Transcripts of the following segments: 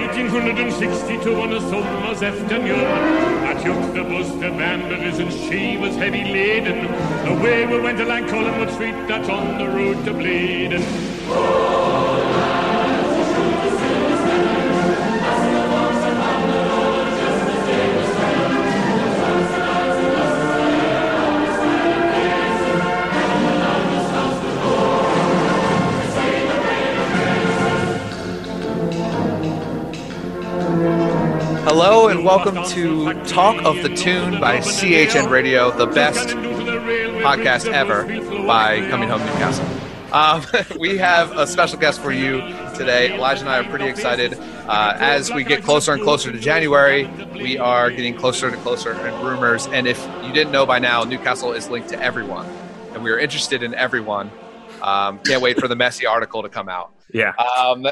1862 on a summer's afternoon. I took the bus to Balmbra's and she was heavy laden. Away we went along Collingwood Street, that's on the road to Blaydon. Hello and welcome to Talk of the Toon by CHN Radio, the best podcast ever by Coming Home Newcastle. Um, we have a special guest for you today. Elijah and I are pretty excited. Uh, as we get closer and closer to January, we are getting closer and closer in rumors. And if you didn't know by now, Newcastle is linked to everyone, and we are interested in everyone. Um, can't wait for the messy article to come out. Yeah. Um,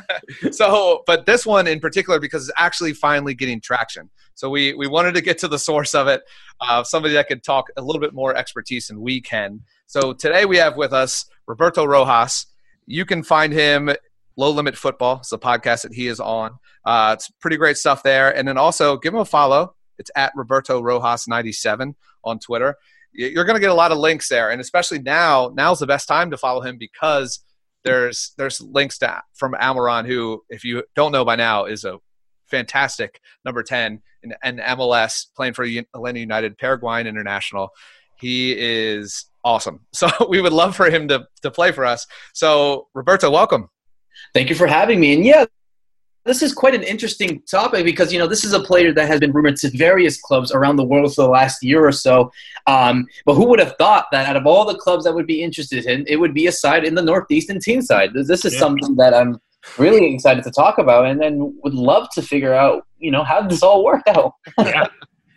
so, but this one in particular because it's actually finally getting traction. So we we wanted to get to the source of it, uh, somebody that could talk a little bit more expertise than we can. So today we have with us Roberto Rojas. You can find him Low Limit Football. It's a podcast that he is on. Uh, it's pretty great stuff there. And then also give him a follow. It's at Roberto Rojas 97 on Twitter. You're going to get a lot of links there, and especially now. Now's the best time to follow him because there's there's links to from Almiron, who, if you don't know by now, is a fantastic number 10 in, in MLS, playing for Atlanta United, Paraguayan international. He is awesome. So we would love for him to, to play for us. So, Roberto, welcome. Thank you for having me. And yeah, this is quite an interesting topic because you know this is a player that has been rumored to various clubs around the world for the last year or so. Um, but who would have thought that out of all the clubs that would be interested in, it would be a side in the Northeastern Tyneside? This is yeah. something that I'm really excited to talk about, and then would love to figure out you know how this all worked out. yeah,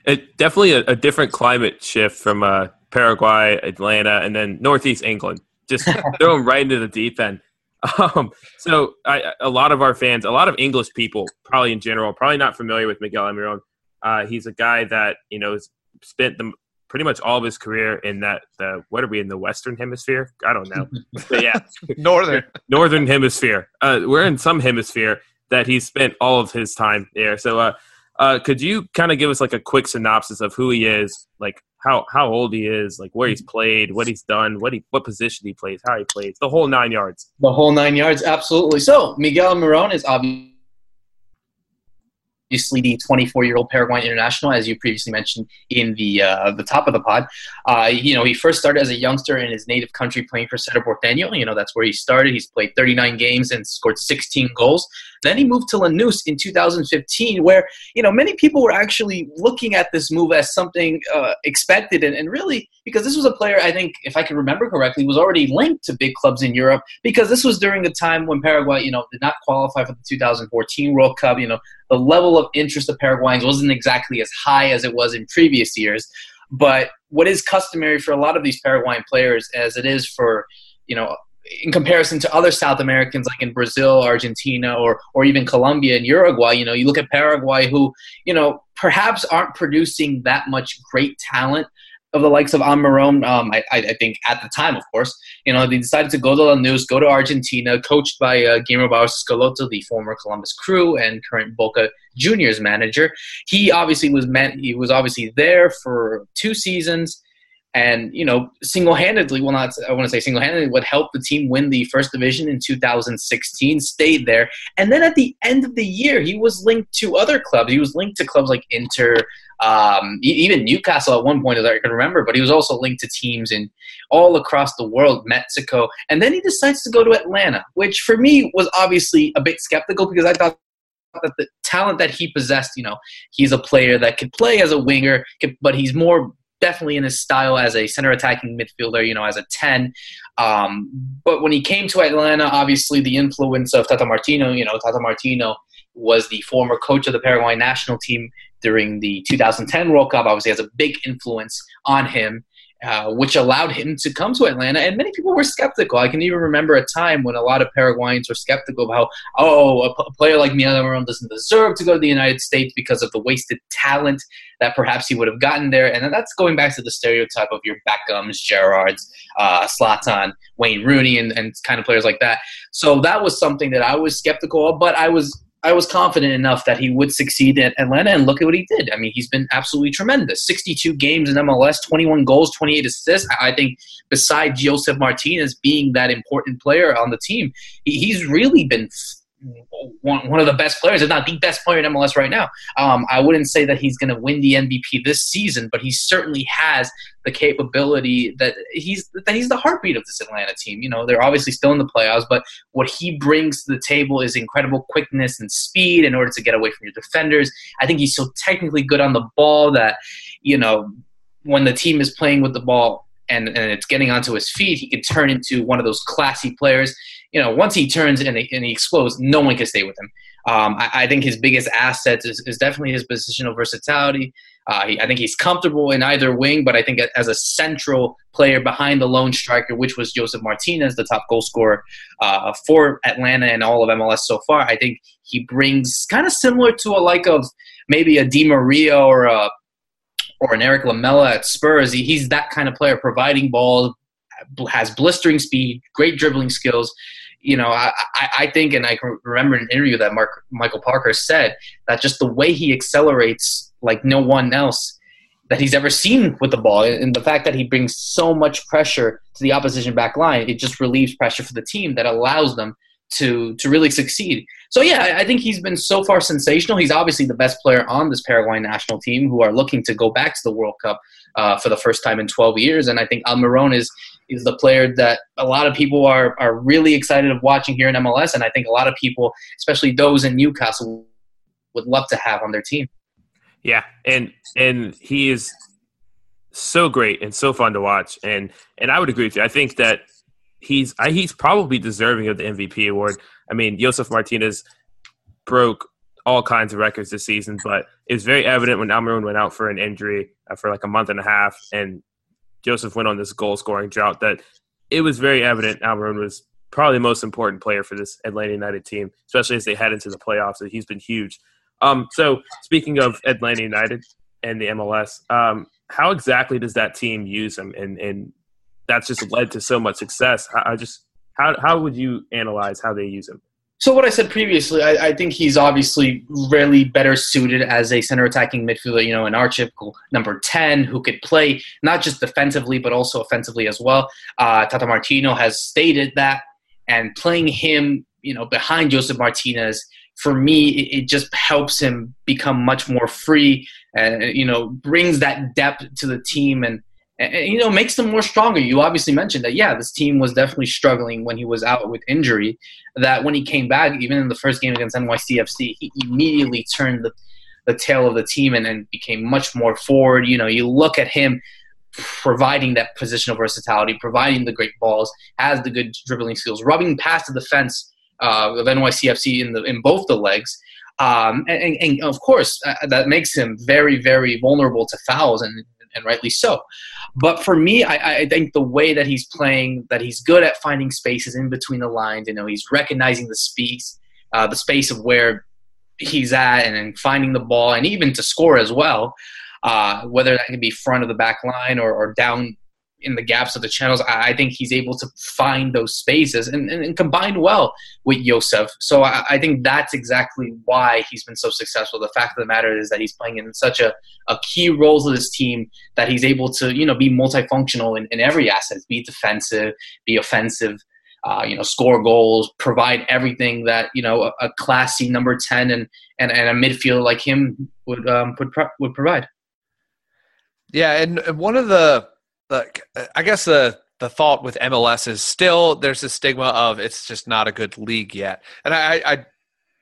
it definitely a, a different climate shift from uh, Paraguay, Atlanta, and then Northeast England. Just throw them right into the deep end. Um, so I, a lot of our fans, a lot of English people, probably in general, probably not familiar with Miguel Almiron. Uh, he's a guy that you know spent the pretty much all of his career in that the what are we in the Western Hemisphere? I don't know, but yeah, northern northern hemisphere. Uh, we're in some hemisphere that he spent all of his time there. So, uh, uh, could you kind of give us like a quick synopsis of who he is, like how how old he is, like where he's mm-hmm. played, what he's done, what he what position he plays, how he plays, the whole nine yards. The whole nine yards, absolutely. So Miguel Almiron is obviously obviously the 24-year-old Paraguayan international, as you previously mentioned in the uh, the top of the pod. Uh, you know, he first started as a youngster in his native country playing for Cerro Porteño. You know, that's where he started. He's played 39 games and scored 16 goals. Then he moved to Lanús in 2015, where you know many people were actually looking at this move as something uh, expected, and, and really because this was a player I think, if I can remember correctly, was already linked to big clubs in Europe because this was during the time when Paraguay, you know, did not qualify for the 2014 World Cup. You know, the level of interest of Paraguayans wasn't exactly as high as it was in previous years. But what is customary for a lot of these Paraguayan players, as it is for you know in comparison to other South Americans like in Brazil, Argentina, or or even Colombia and Uruguay, you know, you look at Paraguay, who you know perhaps aren't producing that much great talent of the likes of Almiron. Um, I, I, think at the time, of course, you know, they decided to go to Lanús, go to Argentina, coached by uh, Guillermo Barros Schelotto, the former Columbus Crew and current Boca Juniors manager. He obviously was meant. He was obviously there for two seasons and you know single-handedly well not i want to say single-handedly what helped the team win the first division in 2016 stayed there. And then at the end of the year he was linked to other clubs. He was linked to clubs like inter um, even newcastle at one point as i can remember but he was also linked to teams in all across the world mexico. And then he decides to go to atlanta which for me was obviously a bit skeptical because i thought that the talent that he possessed, you know, he's a player that could play as a winger, but he's more definitely in his style as a center attacking midfielder, you know, as a 10. Um, but when he came to Atlanta, obviously the influence of Tata Martino, you know, Tata Martino was the former coach of the Paraguay national team during the 2010 World Cup, obviously has a big influence on him. Uh, which allowed him to come to Atlanta. And many people were skeptical. I can even remember a time when a lot of Paraguayans were skeptical about oh, a, player like Miguel Almiron doesn't deserve to go to the United States because of the wasted talent that perhaps he would have gotten there. And that's going back to the stereotype of your Beckhams, Gerrards, uh, Zlatan, Wayne Rooney, and, and kind of players like that. So that was something that I was skeptical of, but I was I was confident enough that he would succeed at Atlanta, and look at what he did. I mean, he's been absolutely tremendous. 62 games in MLS, 21 goals, 28 assists. I think besides Josef Martinez being that important player on the team, he's really been one, one of the best players, if not the best player in MLS right now. Um, I wouldn't say that he's going to win the MVP this season, but he certainly has the capability that he's that he's the heartbeat of this Atlanta team. You know, they're obviously still in the playoffs, but what he brings to the table is incredible quickness and speed in order to get away from your defenders. I think he's so technically good on the ball that you know when the team is playing with the ball and, and it's getting onto his feet, he can turn into one of those classy players you know, once he turns and he, and he explodes, no one can stay with him. Um, I, I, think his biggest asset is, is definitely his positional versatility. Uh, he, I think he's comfortable in either wing, but I think as a central player behind the lone striker, which was Josef Martinez, the top goal scorer uh, for Atlanta and all of MLS so far, I think he brings kind of similar to a like of maybe a Di Maria or a or an Erik Lamela at Spurs. He, he's that kind of player, providing balls, has blistering speed, great dribbling skills. You know, I, I think, and I can remember an interview that Mark Michael Parkhurst said that just the way he accelerates like no one else that he's ever seen with the ball, and the fact that he brings so much pressure to the opposition back line, it just relieves pressure for the team that allows them to to really succeed. So yeah, I think he's been so far sensational. He's obviously the best player on this Paraguay national team, who are looking to go back to the World Cup uh, for the first time in 12 years. And I think Almiron is is the player that a lot of people are are really excited of watching here in MLS. And I think a lot of people, especially those in Newcastle, would love to have on their team. Yeah, and and he is so great and so fun to watch. And and I would agree with you. I think that he's he's probably deserving of the MVP award. I mean, Josef Martinez broke all kinds of records this season, but it was very evident when Almiron went out for an injury uh, for like a month and a half, and Josef went on this goal scoring drought that it was very evident Almiron was probably the most important player for this Atlanta United team, especially as they head into the playoffs. He's been huge. Um, so speaking of Atlanta United and the MLS, um, how exactly does that team use him and, and that's just led to so much success. I, I just how how would you analyze how they use him? So what I said previously, I, I, think he's obviously really better suited as a center attacking midfielder. You know, an archetypical number ten who could play not just defensively but also offensively as well. Uh, Tata Martino has stated that, and playing him, you know, behind Josef Martinez, for me, it, it just helps him become much more free. And you know, brings that depth to the team and and, you know makes them more stronger. You obviously mentioned that yeah, this team was definitely struggling when he was out with injury. That when he came back, even in the first game against NYCFC, he immediately turned the the tail of the team and then became much more forward. You know, you look at him providing that positional versatility, providing the great balls, has the good dribbling skills, rubbing past the defense uh, of NYCFC in the in both the legs. Um, and, and, of course, uh, that makes him very, very vulnerable to fouls, and, and rightly so. But for me, I, I, think the way that he's playing, that he's good at finding spaces in between the lines. You know, he's recognizing the space, uh, the space of where he's at, and, finding the ball, and even to score as well. Uh, whether that can be front of the back line or, or down in the gaps of the channels, I, think he's able to find those spaces and, and, and combine well with Josef. So I, I, think that's exactly why he's been so successful. The fact of the matter is that he's playing in such a, a key role to this team that he's able to, you know, be multifunctional in, in every asset, be defensive, be offensive, uh, you know, score goals, provide everything that, you know, a, a classy number 10 and, and, and a midfielder like him would, um, would, pro- would provide. Yeah, and one of the like uh, I guess the the thought with MLS is still there's a stigma of it's just not a good league yet, and I, I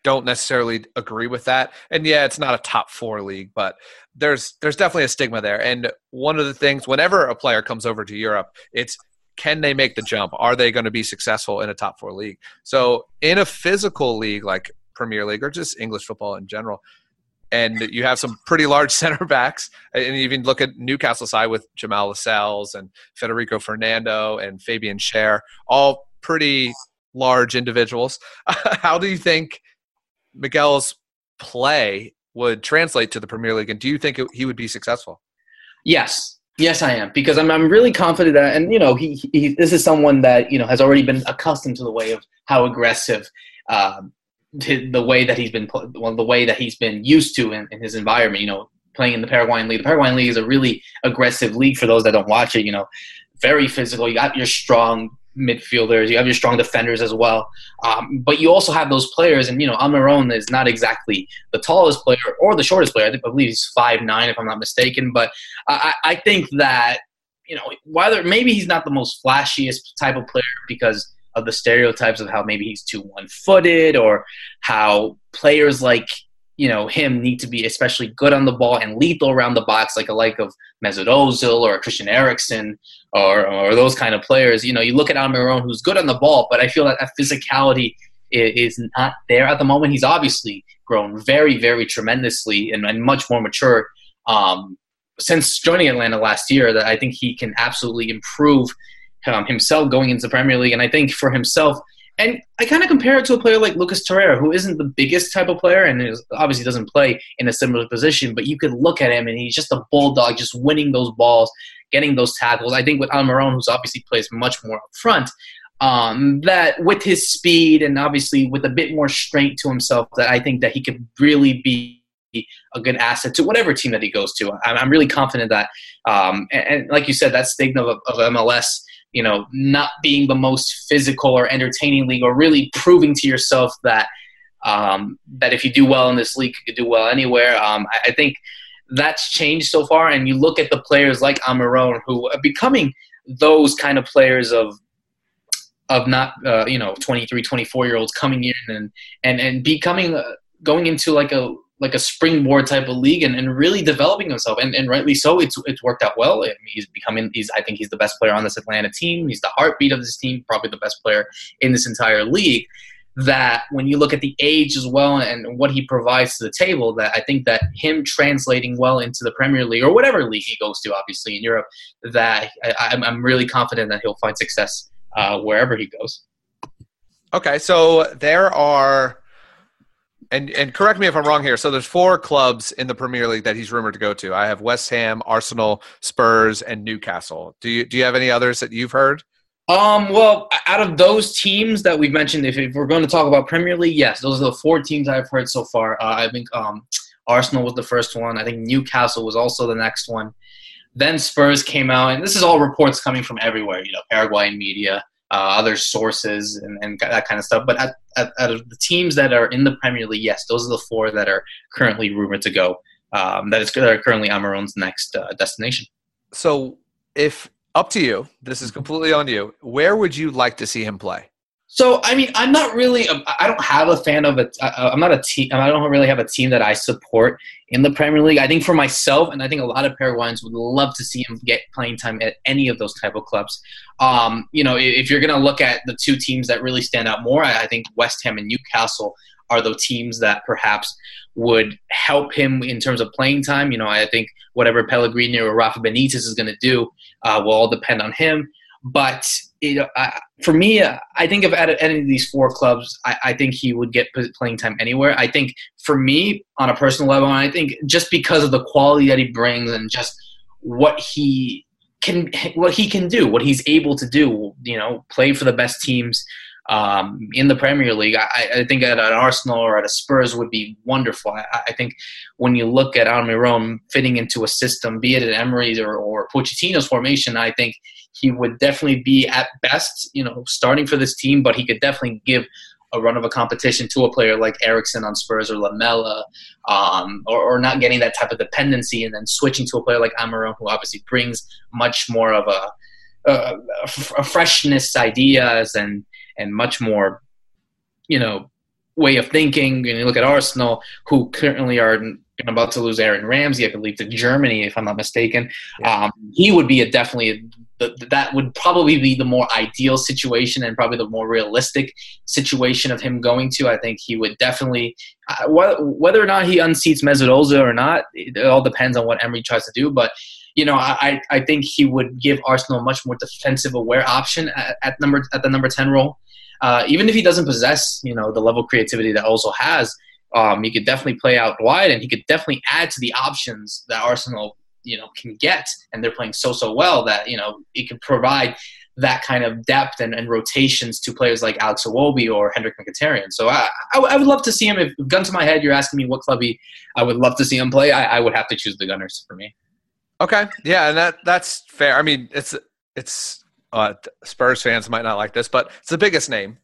don't necessarily agree with that. And yeah, it's not a top four league, but there's there's definitely a stigma there. And one of the things, whenever a player comes over to Europe, it's can they make the jump? Are they going to be successful in a top four league? So in a physical league like Premier League or just English football in general, and you have some pretty large center backs. And even look at Newcastle side with Jamal Lascelles and Federico Fernandez and Fabian Schär, all pretty large individuals. How do you think Miguel's play would translate to the Premier League, and do you think he would be successful? Yes, yes, I am because I'm I'm really confident that, and you know, he, he this is someone that you know has already been accustomed to the way of how aggressive. Um, the way that he's been well, the way that he's been used to in, in his environment. You know, playing in the Paraguayan league. The Paraguayan league is a really aggressive league for those that don't watch it. You know, very physical. You got your strong midfielders. You have your strong defenders as well. Um, but you also have those players, and you know, Almiron is not exactly the tallest player or the shortest player. I, think, I believe he's five nine, if I'm not mistaken. But I, I think that you know, whether maybe he's not the most flashiest type of player because of the stereotypes of how maybe he's too one footed or how players like you know him need to be especially good on the ball and lethal around the box, like a like of Mesut Ozil or Christian Eriksen or or those kind of players. You know, you look at Almiron, who's good on the ball, but I feel that that physicality is, not there at the moment. He's obviously grown very, very tremendously and, and much more mature um, since joining Atlanta last year. That I think he can absolutely improve um, himself going into the Premier League, and I think for himself and I kind of compare it to a player like Lucas Torreira, who isn't the biggest type of player and is, obviously doesn't play in a similar position, but you could look at him and he's just a bulldog, just winning those balls, getting those tackles. I think with Almiron, who's obviously plays much more up front, um, that with his speed and obviously with a bit more strength to himself, that I think that he could really be a good asset to whatever team that he goes to. I'm, I'm really confident that, um, and, and, like you said, that stigma of, of MLS you know, not being the most physical or entertaining league, or really proving to yourself that um, that if you do well in this league, you could do well anywhere. Um, I, I, think that's changed so far. And you look at the players like Almiron, who are becoming those kind of players of of not uh, you know 23 24 year olds coming in and and and becoming uh, going into like a like a springboard type of league and, and really developing himself. And, and rightly so it's it's worked out well. I mean, he's becoming he's I think he's the best player on this Atlanta team. He's the heartbeat of this team probably the best player in this entire league that when you look at the age as well and what he provides to the table that I think that him translating well into the Premier League or whatever league he goes to obviously in Europe that I, am really confident that he'll find success uh, wherever he goes. Okay so there are and and correct me if I'm wrong here. So there's four clubs in the Premier League that he's rumored to go to. I have West Ham, Arsenal, Spurs, and Newcastle. Do you do you have any others that you've heard? Um, well, out of those teams that we've mentioned, if, if we're going to talk about Premier League, yes, those are the four teams I've heard so far. Uh, I think um, Arsenal was the first one. I think Newcastle was also the next one. Then Spurs came out, and this is all reports coming from everywhere. You know, Paraguayan media uh, other sources and, and that kind of stuff. But at, at, out of the teams that are in the Premier League, yes, those are the four that are currently rumored to go. Um, that is that are currently Almiron's next uh, destination. So, if up to you, this is completely on you. Where would you like to see him play? So I mean, I'm not really. I don't have a fan of it. I'm not a team. I don't really have a team that I support in the Premier League. I think for myself, and I think a lot of Paraguayans would love to see him get playing time at any of those type of clubs. Um, you know, if you're going to look at the two teams that really stand out more, I think West Ham and Newcastle are the teams that perhaps would help him in terms of playing time. You know, I think whatever Pellegrini or Rafa Benitez is going to do uh, will all depend on him. But you know, I, for me, uh, I think if at any of these four clubs, I, I, think he would get playing time anywhere. I think for me, on a personal level, I think just because of the quality that he brings and just what he can, what he can do, what he's able to do, you know, play for the best teams um, in the Premier League. I, I, think at an Arsenal or at a Spurs would be wonderful. I, I think when you look at Almiron fitting into a system, be it at Emery's or, or Pochettino's formation, I think he would definitely be at best, you know, starting for this team, but he could definitely give a run of a competition to a player like Eriksen on Spurs or Lamela, um, or, or, not getting that type of dependency, and then switching to a player like Almiron, who obviously brings much more of a, a, a freshness, ideas, and and much more, you know, way of thinking. And you look at Arsenal, who currently are about to lose Aaron Ramsey, I believe, to Germany, if I'm not mistaken. Yeah. Um, he would be a definitely that would probably be the more ideal situation and probably the more realistic situation of him going to. I think he would definitely uh, whether or not he unseats Mesut Ozil or not. It all depends on what Emery tries to do, but. You know, I, I think he would give Arsenal a much more defensive aware option at, at number at the number ten role. Uh, even if he doesn't possess, you know, the level of creativity that Ozil has, um, he could definitely play out wide, and he could definitely add to the options that Arsenal, you know, can get. And they're playing so so well that you know it can provide that kind of depth and, and rotations to players like Alex Iwobi or Henrikh Mkhitaryan. So I, I, I, would love to see him. If gun to my head, you're asking me what club he, I would love to see him play. I, I would have to choose the Gunners for me. Okay, yeah, and that that's fair. I mean, it's it's uh, Spurs fans might not like this, but it's the biggest name,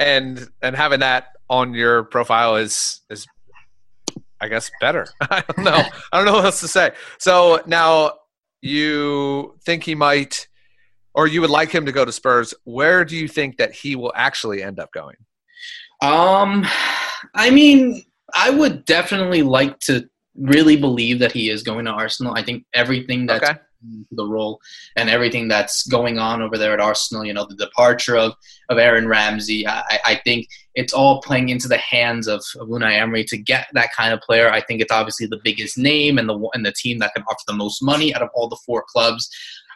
and and having that on your profile is is I guess better. I don't know. I don't know what else to say. So now you think he might, or you would like him to go to Spurs. Where do you think that he will actually end up going? Um, I mean, I would definitely like to really believe that he is going to Arsenal. I think everything that's okay the role and everything that's going on over there at Arsenal. You know, the departure of, of Aaron Ramsey. I, I think it's all playing into the hands of, of Unai Emery to get that kind of player. I think it's obviously the biggest name and the and the team that can offer the most money out of all the four clubs.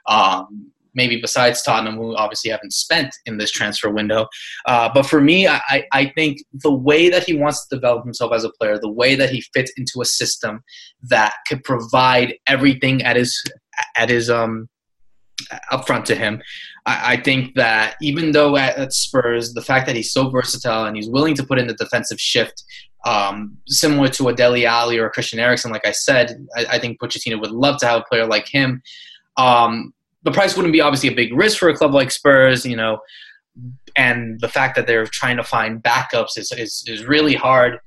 Um, maybe besides Tottenham, who obviously haven't spent in this transfer window. Uh, but for me, I, I think the way that he wants to develop himself as a player, the way that he fits into a system that could provide everything at his at his um upfront to him. I, I think that even though at, at, Spurs, the fact that he's so versatile and he's willing to put in the defensive shift, um, similar to a Dele Alli or a Christian Eriksen, like I said, I, I, think Pochettino would love to have a player like him. Um, the price wouldn't be obviously a big risk for a club like Spurs, you know, and the fact that they're trying to find backups is, is, is really hard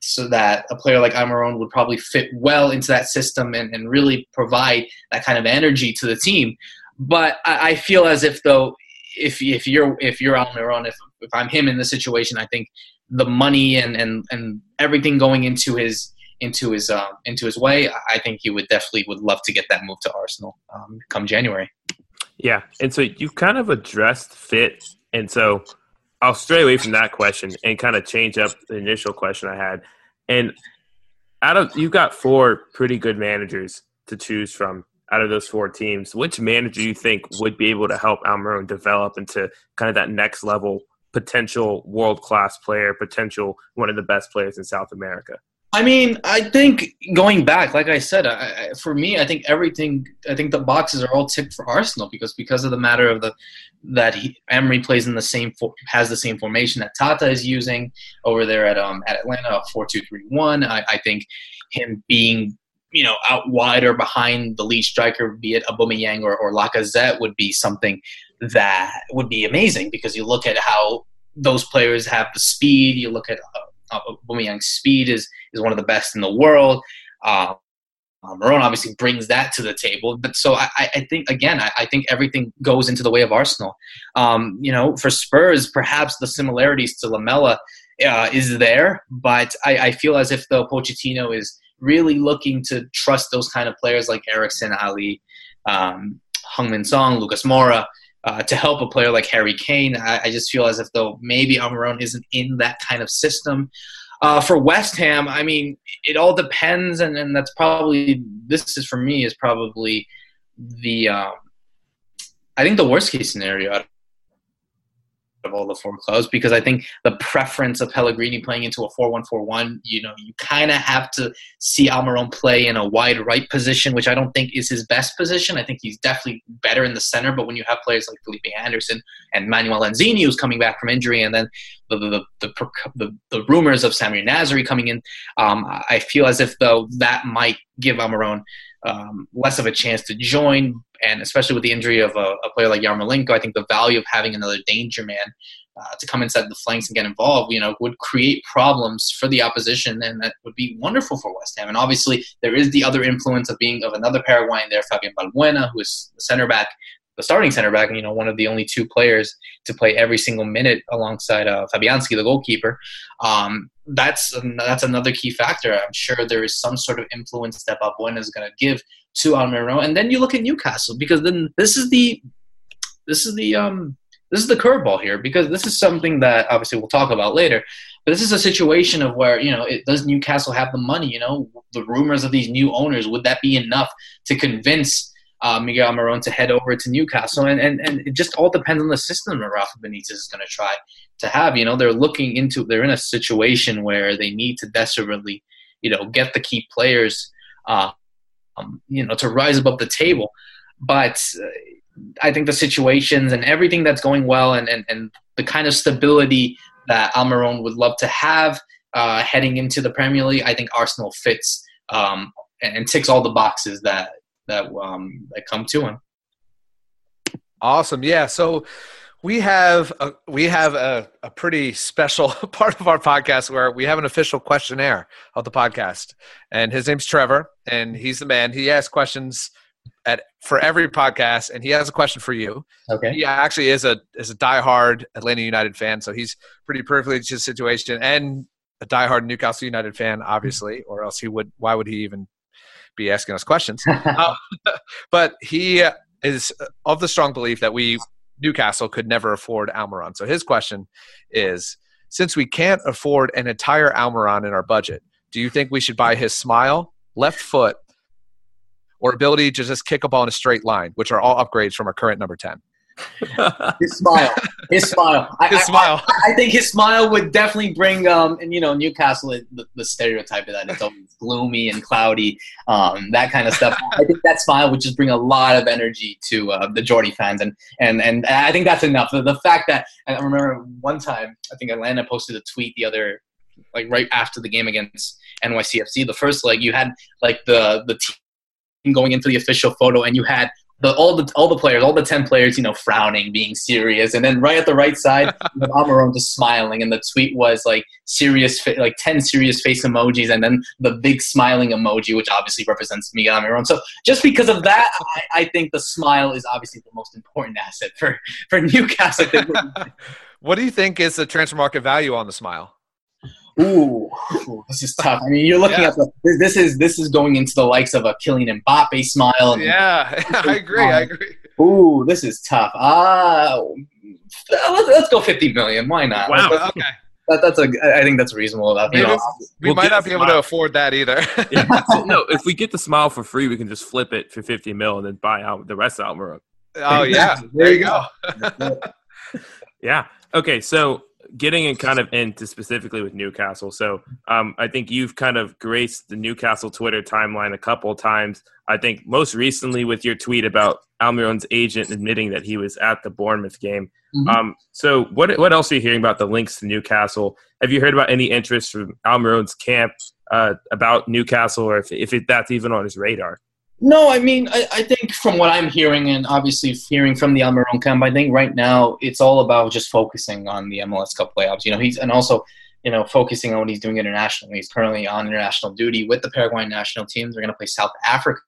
so that a player like Almiron would probably fit well into that system and, and really provide that kind of energy to the team. But I, I feel as if though if if you're if you're Almiron, if if I'm him in the situation, I think the money and and and everything going into his into his um, into his way, I think he would definitely would love to get that move to Arsenal um, come January. Yeah, and so you kind of addressed fit, and so I'll stray away from that question and kind of change up the initial question I had. And out of you've got four pretty good managers to choose from out of those four teams. Which manager do you think would be able to help Almiron develop into kind of that next level potential world class player, potential one of the best players in South America? I mean, I think going back, like I said, I, I, for me, I think everything, I think the boxes are all ticked for Arsenal because because of the matter of the that he, Emery plays in the same has the same formation that Tata is using over there at um at Atlanta, four two three one. I, I think him being you know out wide or behind the lead striker, be it Aubameyang or, or Lacazette, would be something that would be amazing because you look at how those players have the speed. You look at uh, Aubameyang's speed is is one of the best in the world. Uh, um, Almiron obviously brings that to the table, but so I, I think again, I, I, think everything goes into the way of Arsenal. Um, you know, for Spurs, perhaps the similarities to Lamela uh, is there, but I, I, feel as if though Pochettino is really looking to trust those kind of players like Eriksen, Alli, um, Heung-min Son, Lucas Moura, uh, to help a player like Harry Kane. I, I, just feel as if though maybe Almiron isn't in that kind of system. Uh, for West Ham, I mean, it all depends, and, and that's probably this is for me is probably the um, I think the worst case scenario of all the four clubs because I think the preference of Pellegrini playing into a 4-1-4-1, you know, you kind of have to see Almiron play in a wide right position, which I don't think is his best position. I think he's definitely better in the center, but when you have players like Felipe Anderson and Manuel Lanzini who's coming back from injury and then the the, the, the, the rumors of Samir Nasri coming in, um, I feel as if though that might give Almiron um, less of a chance to join, and especially with the injury of a, a, player like Yarmolenko, I think the value of having another danger man uh, to come inside the flanks and get involved, you know, would create problems for the opposition, and that would be wonderful for West Ham. And obviously, there is the other influence of being of another Paraguayan there, Fabian Balbuena, who is the center back, the starting center back, and you know, one of the only two players to play every single minute alongside uh, Fabianski, the goalkeeper. Um, that's that's another key factor. I'm sure there is some sort of influence that Balbuena is going to give to Almiron. And then you look at Newcastle because then this is the this is the um this is the curveball here because this is something that obviously we'll talk about later. But this is a situation of where you know it, does Newcastle have the money? You know, the rumors of these new owners would that be enough to convince uh, Miguel Almiron to head over to Newcastle? And, and and it just all depends on the system that Rafa Benitez is going to try to have. You know, they're looking into they're in a situation where they need to desperately, you know, get the key players, uh, um, you know, to rise above the table. But uh, I think the situations and everything that's going well and, and, and the kind of stability that Almiron would love to have uh, heading into the Premier League, I think Arsenal fits um, and ticks all the boxes that that um, that come to him. Awesome, yeah. So we have a, we have a, a pretty special part of our podcast where we have an official questionnaire of the podcast, and his name's Trevor, and he's the man. He asks questions at for every podcast, and he has a question for you. Okay. He actually is a is a diehard Atlanta United fan, so he's pretty privileged his situation, and a diehard Newcastle United fan, obviously, or else he would. Why would he even be asking us questions? uh, but he is of the strong belief that we Newcastle could never afford Almiron. So his question is: Since we can't afford an entire Almiron in our budget, do you think we should buy his smile, left foot, or ability to just kick a ball in a straight line, which are all upgrades from our current number 10. his smile, his smile, his I, smile. I, I, think his smile would definitely bring, um, and you know, Newcastle, the, the stereotype of that it's always gloomy and cloudy, um, that kind of stuff. I think that smile would just bring a lot of energy to uh, the Geordie fans, and and and I think that's enough. The, the fact that I remember one time, I think Atlanta posted a tweet the other, like right after the game against NYCFC, the first leg, you had like the the team going into the official photo, and you had the, all the all the players, all the ten players, you know, frowning, being serious, and then right at the right side, Almiron just smiling, and the tweet was like serious, like ten serious face emojis, and then the big smiling emoji, which obviously represents Miguel Almiron. So just because of that, I, I think the smile is obviously the most important asset for for Newcastle. what do you think is the transfer market value on the smile? Ooh, this is tough. I mean, you're looking yeah. at the this is this is going into the likes of a Kylian Mbappe smile. yeah, I agree. I agree. Ooh, this is tough. Ah, uh, let's, let's go 50 million. Why not? Wow. okay. That, that's a. I think that's reasonable enough. You know, we we'll might not be able to afford that either. yeah. no, if we get the smile for free, we can just flip it for 50 mil and then buy out the rest of Almiron. Oh yeah, there you go. yeah. Okay, so getting in kind of into specifically with Newcastle. So um, I think you've kind of graced the Newcastle Twitter timeline a couple times. I think most recently with your tweet about Almiron's agent admitting that he was at the Bournemouth game. Mm-hmm. Um, so what what else are you hearing about the links to Newcastle? Have you heard about any interest from Almiron's camp uh, about Newcastle, or if if it, that's even on his radar? No, I mean, I, I, think from what I'm hearing, and obviously hearing from the Almiron camp, I think right now it's all about just focusing on the MLS Cup playoffs. You know, he's and also, you know, focusing on what he's doing internationally. He's currently on international duty with the Paraguayan national team. They're going to play South Africa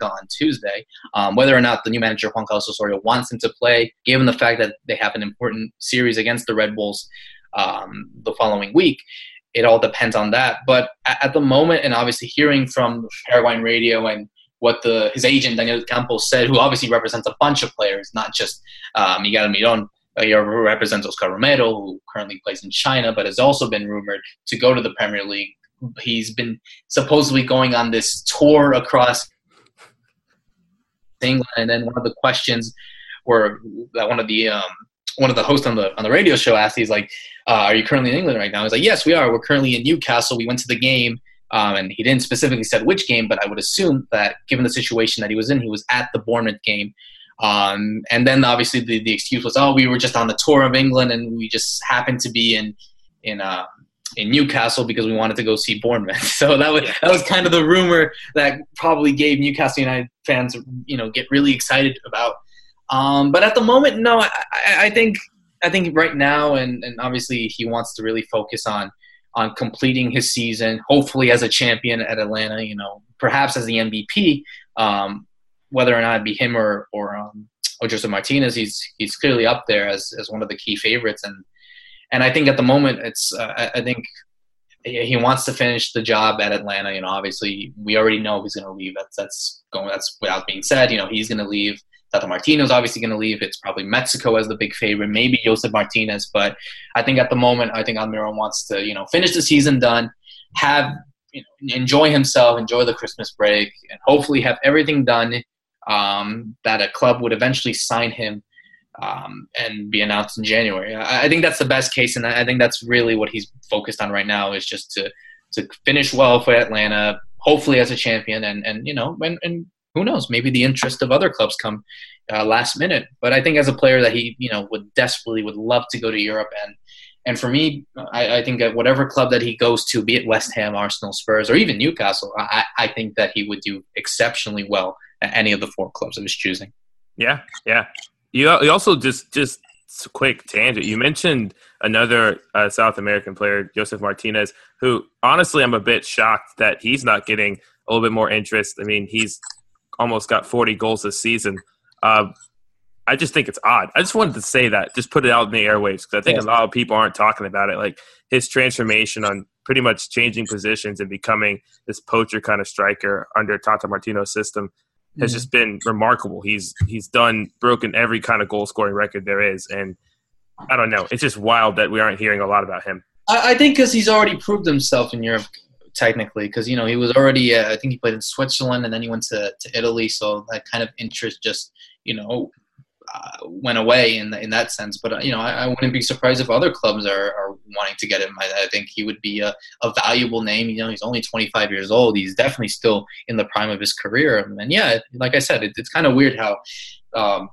on Tuesday. Um, whether or not the new manager Juan Carlos Osorio wants him to play, given the fact that they have an important series against the Red Bulls um, the following week, it all depends on that. But at, the moment, and obviously hearing from Paraguayan radio and what the his agent Daniel Campos said, who obviously represents a bunch of players, not just uh, Miguel Miron. Uh, he represents Oscar Romero, who currently plays in China, but has also been rumored to go to the Premier League. He's been supposedly going on this tour across England, and then one of the questions were that one of the um, one of the hosts on the on the radio show asked, he's like, uh, "Are you currently in England right now?" He's like, "Yes, we are. We're currently in Newcastle. We went to the game." Um, and he didn't specifically said which game, but I would assume that given the situation that he was in, he was at the Bournemouth game. Um, and then obviously the, the excuse was, oh, we were just on the tour of England and we just happened to be in in uh, in Newcastle because we wanted to go see Bournemouth. So that was that was kind of the rumor that probably gave Newcastle United fans, you know, get really excited about. Um, but at the moment, no, I, I, think I think right now, and, and obviously he wants to really focus on on completing his season, hopefully as a champion at Atlanta, you know, perhaps as the MVP, um, whether or not it be him or, or um, Josef Martinez, he's he's clearly up there as as one of the key favorites, and and I think at the moment it's uh, I think he wants to finish the job at Atlanta. You know, obviously we already know he's going to leave. That's that's going. That's without being said. You know, he's going to leave. Tata Martino's obviously going to leave. It's probably Mexico as the big favorite, maybe Josef Martinez. But I think at the moment, I think Almiron wants to, you know, finish the season done, have, you know, enjoy himself, enjoy the Christmas break, and hopefully have everything done um, that a club would eventually sign him um, and be announced in January. I, I, think that's the best case, and I think that's really what he's focused on right now is just to to finish well for Atlanta, hopefully as a champion, and and you know, and, and who knows, maybe the interest of other clubs come uh, last minute. But I think as a player that he you know would desperately would love to go to Europe and. And for me, I, I think that whatever club that he goes to, be it West Ham, Arsenal, Spurs, or even Newcastle, I, I think that he would do exceptionally well at any of the four clubs of his choosing. Yeah, yeah. You, you also just just quick tangent. You mentioned another uh, South American player, Josef Martinez, who honestly I'm a bit shocked that he's not getting a little bit more interest. I mean, he's almost got 40 goals this season. Uh, I just think it's odd. I just wanted to say that, just put it out in the airwaves because I think yeah. a lot of people aren't talking about it. Like his transformation on pretty much changing positions and becoming this poacher kind of striker under Tata Martino's system has mm-hmm. just been remarkable. He's he's done broken every kind of goal scoring record there is, and I don't know. It's just wild that we aren't hearing a lot about him. I, I think because he's already proved himself in Europe, technically. Because you know he was already. Uh, I think he played in Switzerland, and then he went to to Italy. So that kind of interest just you know uh, went away in in that sense. But uh, you know, I, I, wouldn't be surprised if other clubs are, are wanting to get him. I, I think he would be a, a, valuable name. You know, he's only 25 years old. He's definitely still in the prime of his career. And yeah, like I said, it, it's kind of weird how. Um,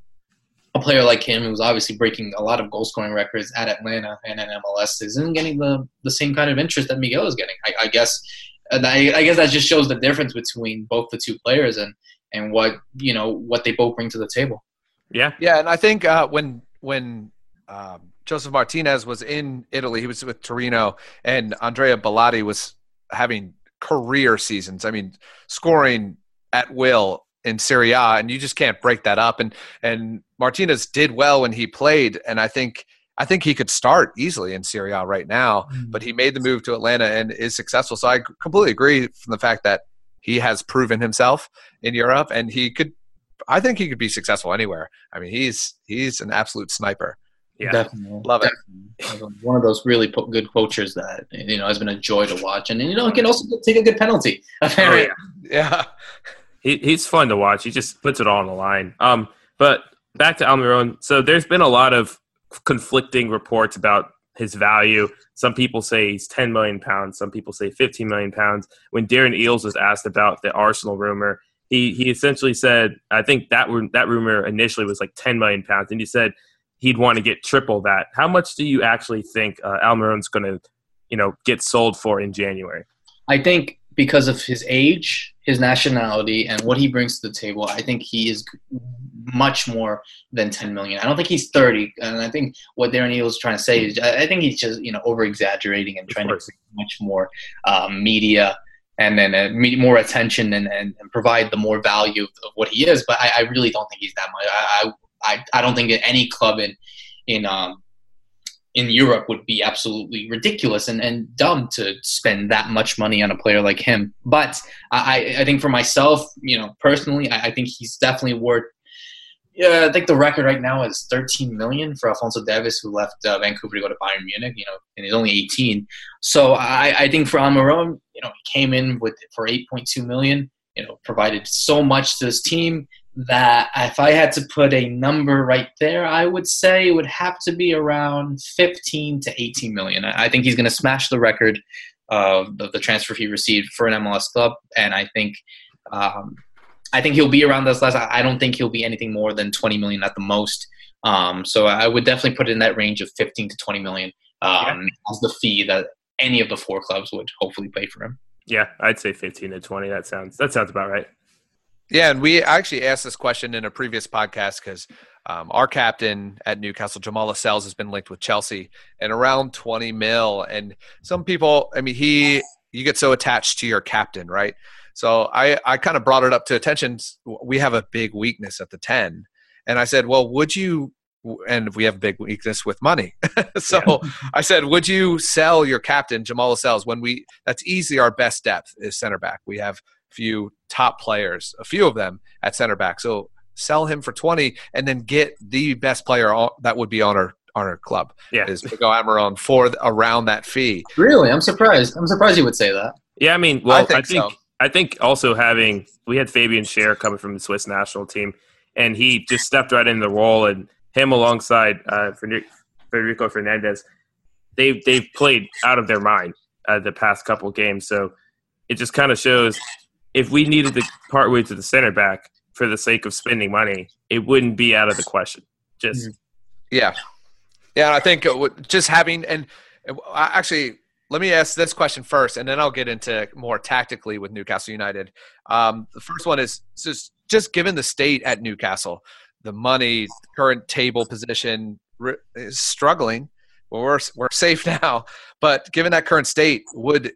a player like him, who's obviously breaking a lot of goal scoring records at Atlanta and at MLS, isn't getting the, the same kind of interest that Miguel is getting. I, I guess, and I, I guess that just shows the difference between both the two players and and what you know what they both bring to the table. Yeah, yeah, and I think uh, when when um, Josef Martinez was in Italy, he was with Torino, and Andrea Bellotti was having career seasons. I mean, scoring at will in Serie A, and you just can't break that up. And and Martinez did well when he played, and I think I think he could start easily in Serie A right now. Mm-hmm. But he made the move to Atlanta and is successful. So I completely agree from the fact that he has proven himself in Europe, and he could I think he could be successful anywhere. I mean, he's he's an absolute sniper. Yeah, definitely, love definitely. it. One of those really good poachers that you know has been a joy to watch, and you know he can also take a good penalty. Oh, yeah, yeah. He, he's fun to watch. He just puts it all on the line. Um, but back to Almiron. So there's been a lot of conflicting reports about his value. Some people say he's 10 million pounds. Some people say 15 million pounds. When Darren Eales was asked about the Arsenal rumor, he he essentially said, I think that that rumor initially was like 10 million pounds, and he said he'd want to get triple that. How much do you actually think uh, Almiron's going to, you know, get sold for in January? I think because of his age, his nationality, and what he brings to the table, I think he is much more than 10 million. I don't think he's 30, and I think what Darren is trying to say is, I think he's just you know over exaggerating and trying to bring much more um, media and then uh, more attention and, and, and, provide the more value of, of what he is. But I, I, really don't think he's that much. I, I, I don't think any club in in um, in Europe would be absolutely ridiculous and, and dumb to spend that much money on a player like him. But I, I think for myself, you know, personally, I, I think he's definitely worth yeah, I think the record right now is 13 million for Alphonso Davies, who left uh, Vancouver to go to Bayern Munich. You know, and he's only 18. So I, I think for Almiron, you know, he came in with for 8.2 million. You know, provided so much to this team that if I had to put a number right there, I would say it would have to be around 15 to 18 million. I, think he's going to smash the record of the, transfer fee received for an MLS club, and I think. Um, I think he'll be around this less. I don't think he'll be anything more than 20 million at the most. Um, so I would definitely put it in that range of 15 to 20 million um, yeah. as the fee that any of the four clubs would hopefully pay for him. Yeah, I'd say 15 to 20. That sounds that sounds about right. Yeah, and we actually asked this question in a previous podcast because um, our captain at Newcastle, Jamal Lascelles, has been linked with Chelsea and around 20 mil. And some people, I mean, he you get so attached to your captain, right? So I, I kind of brought it up to attention. We have a big weakness at the 10. And I said, well, would you? And we have a big weakness with money. so yeah. I said, would you sell your captain, Jamal Lascelles when we, that's easily our best depth is center back. We have a few top players, a few of them at center back. So sell him for 20 and then get the best player that would be on our on our club. Yeah. Is Miguel Almiron for around that fee. Really? I'm surprised. I'm surprised you would say that. Yeah, I mean, well, I think, I think, so. I think also having we had Fabian Schär coming from the Swiss national team, and he just stepped right in the role, and him alongside uh, Federico Fernandez, they've they've played out of their mind uh, the past couple games. So it just kind of shows if we needed to part ways to the center back for the sake of spending money, it wouldn't be out of the question. Just yeah, yeah. I think just having and actually let me ask this question first, and then I'll get into more tactically with Newcastle United. Um, the first one is just just given the state at Newcastle, the money, current table position is struggling. Well, we're we're safe now, but given that current state, would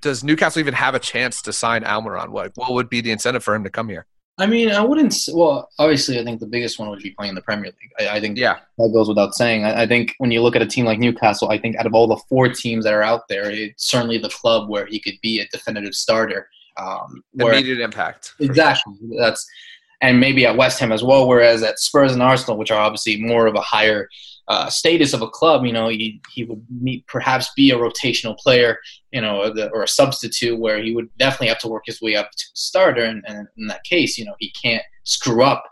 does Newcastle even have a chance to sign Almiron? What what would be the incentive for him to come here? I mean, I wouldn't. Well, obviously, I think the biggest one would be playing in the Premier League. I, I think yeah. that goes without saying. I, I, think when you look at a team like Newcastle, I think out of all the four teams that are out there, it's certainly the club where he could be a definitive starter. Um, where, Immediate impact. Exactly. Sure. That's and maybe at West Ham as well. Whereas at Spurs and Arsenal, which are obviously more of a higher uh, status of a club, you know, he, he would meet, perhaps be a rotational player, you know, or, the, or, a substitute where he would definitely have to work his way up to starter. And, and in that case, you know, he can't screw up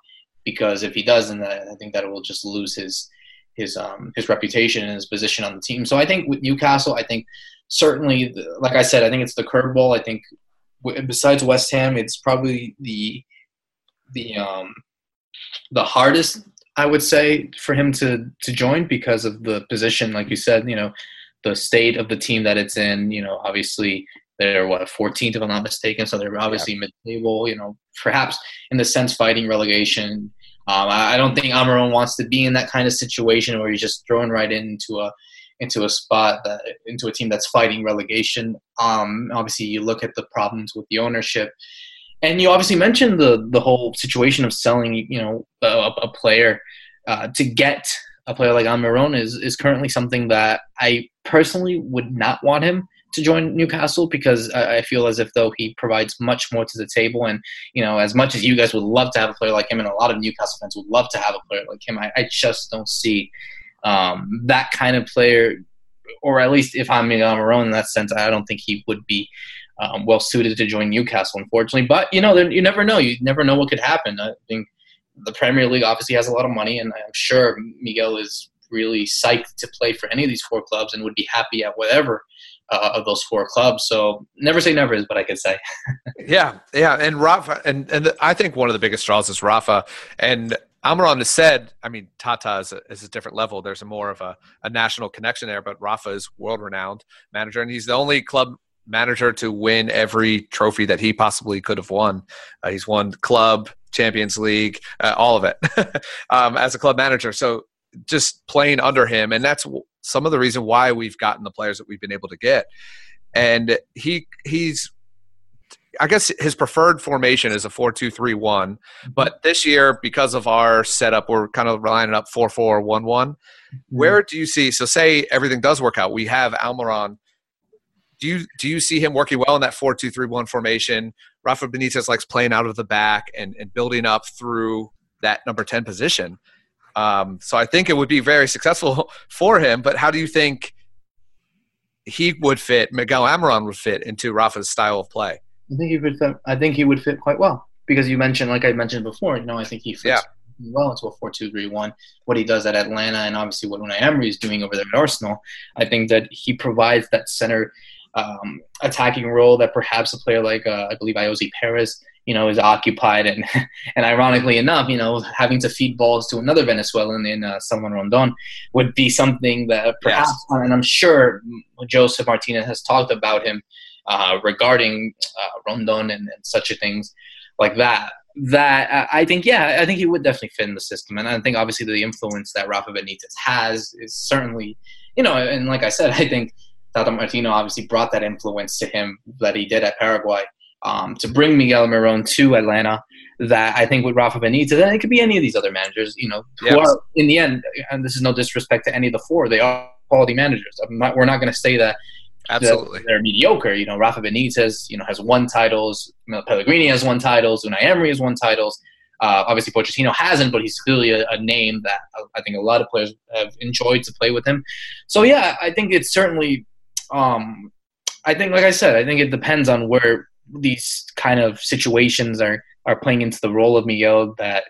because if he does, then I think that it will just lose his his um, his reputation and his position on the team. So I think with Newcastle, I think certainly, like I said, I think it's the curveball. I think besides West Ham, it's probably the the um, the hardest I would say for him to to join because of the position, like you said, you know, the state of the team that it's in. You know, obviously they're what 14th if I'm not mistaken, so they're obviously yeah. mid-table. You know, perhaps in the sense fighting relegation. Um, I, I don't think Almiron wants to be in that kind of situation where he's just thrown right into a into a spot that into a team that's fighting relegation. Um, obviously, you look at the problems with the ownership and you obviously mentioned the the whole situation of selling, you know, a, a player uh, to get a player like Almiron is is currently something that I personally would not want him to join Newcastle because I, I feel as if though he provides much more to the table, and you know, as much as you guys would love to have a player like him, and a lot of Newcastle fans would love to have a player like him, I, I just don't see um, that kind of player, or at least if I'm Almiron in that sense, I don't think he would be um, well suited to join Newcastle, unfortunately. But you know, you never know. You never know what could happen. I think the Premier League obviously has a lot of money, and I'm sure Miguel is really psyched to play for any of these four clubs and would be happy at whatever uh, of those four clubs. So never say never is what I could say. yeah, yeah, and Rafa, and and I think one of the biggest draws is Rafa, and Almiron has said, I mean, Tata is a, is a different level. There's a more of a, a national connection there, but Rafa is world renowned manager, and he's the only club manager to win every trophy that he possibly could have won. Uh, he's won club, Champions League, uh, all of it um, as a club manager. So just playing under him, and that's some of the reason why we've gotten the players that we've been able to get. And he he's I guess his preferred formation is a 4 2 3 1. But this year, because of our setup, we're kind of lining up 4 4 1 1. Mm-hmm. Where do you see? So, say everything does work out. We have Almiron do you do you see him working well in that four two three one formation? Rafa Benitez likes playing out of the back and, and building up through that number 10 position. Um, so I think it would be very successful for him. But how do you think he would fit, Miguel Almiron would fit into Rafa's style of play? I think he would fit, I think he would fit quite well because you mentioned, like I mentioned before, you know, I think he fits yeah. well into a 4-2-3-1. What he does at Atlanta and obviously what Unai Emery is doing over there at Arsenal, I think that he provides that center – um, attacking role that perhaps a player like uh, I believe Ayoze Perez, you know, is occupied and and ironically enough, you know, having to feed balls to another Venezuelan in uh, Salomon Rondon would be something that perhaps, yes. and I'm sure Josef Martinez has talked about him uh, regarding uh, Rondon and, and such a things like that. That I think, yeah, I think he would definitely fit in the system, and I think obviously the influence that Rafa Benitez has is certainly, you know, and like I said, I think Tata Martino obviously brought that influence to him that he did at Paraguay um, to bring Miguel Almiron to Atlanta. that I think with Rafa Benitez, and it could be any of these other managers, you know, who Yes. are in the end, and this is no disrespect to any of the four, they are quality managers. I'm not, we're not going to say that Absolutely. that they're mediocre. You know, Rafa Benitez, you know, has won titles. Pellegrini has won titles. Unai Emery has won titles. Uh, obviously, Pochettino hasn't, but he's clearly a, a name that I think a lot of players have enjoyed to play with him. So yeah, I think it's certainly. Um, I think, like I said, I think it depends on where these kind of situations are are playing into the role of Miguel. That,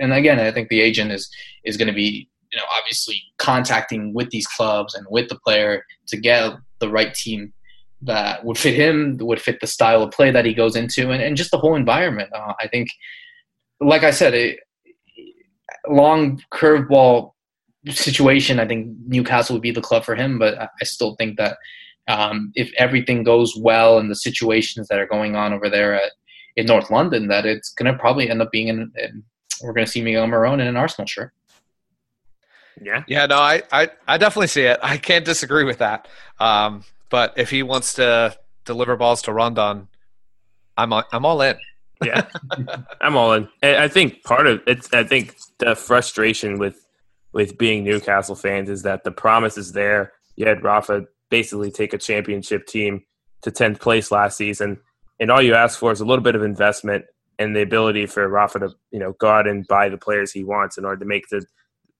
and again, I think the agent is is going to be, you know, obviously contacting with these clubs and with the player to get the right team that would fit him, would fit the style of play that he goes into, and, and just the whole environment. Uh, I think, like I said, a long curveball situation. I think Newcastle would be the club for him, but I I still think that um, if everything goes well and the situations that are going on over there at, in North London, that it's going to probably end up being in. in we're going to see Miguel Almiron in an Arsenal shirt. Yeah. Yeah, no, I, I, I definitely see it. I can't disagree with that. Um, but if he wants to deliver balls to Rondon, I'm I'm all in. Yeah, I'm all in. And I think part of it's. I think the frustration with with being Newcastle fans is that the promise is there. You had Rafa basically take a championship team to 10th place last season, and all you ask for is a little bit of investment and the ability for Rafa to you know go out and buy the players he wants in order to make the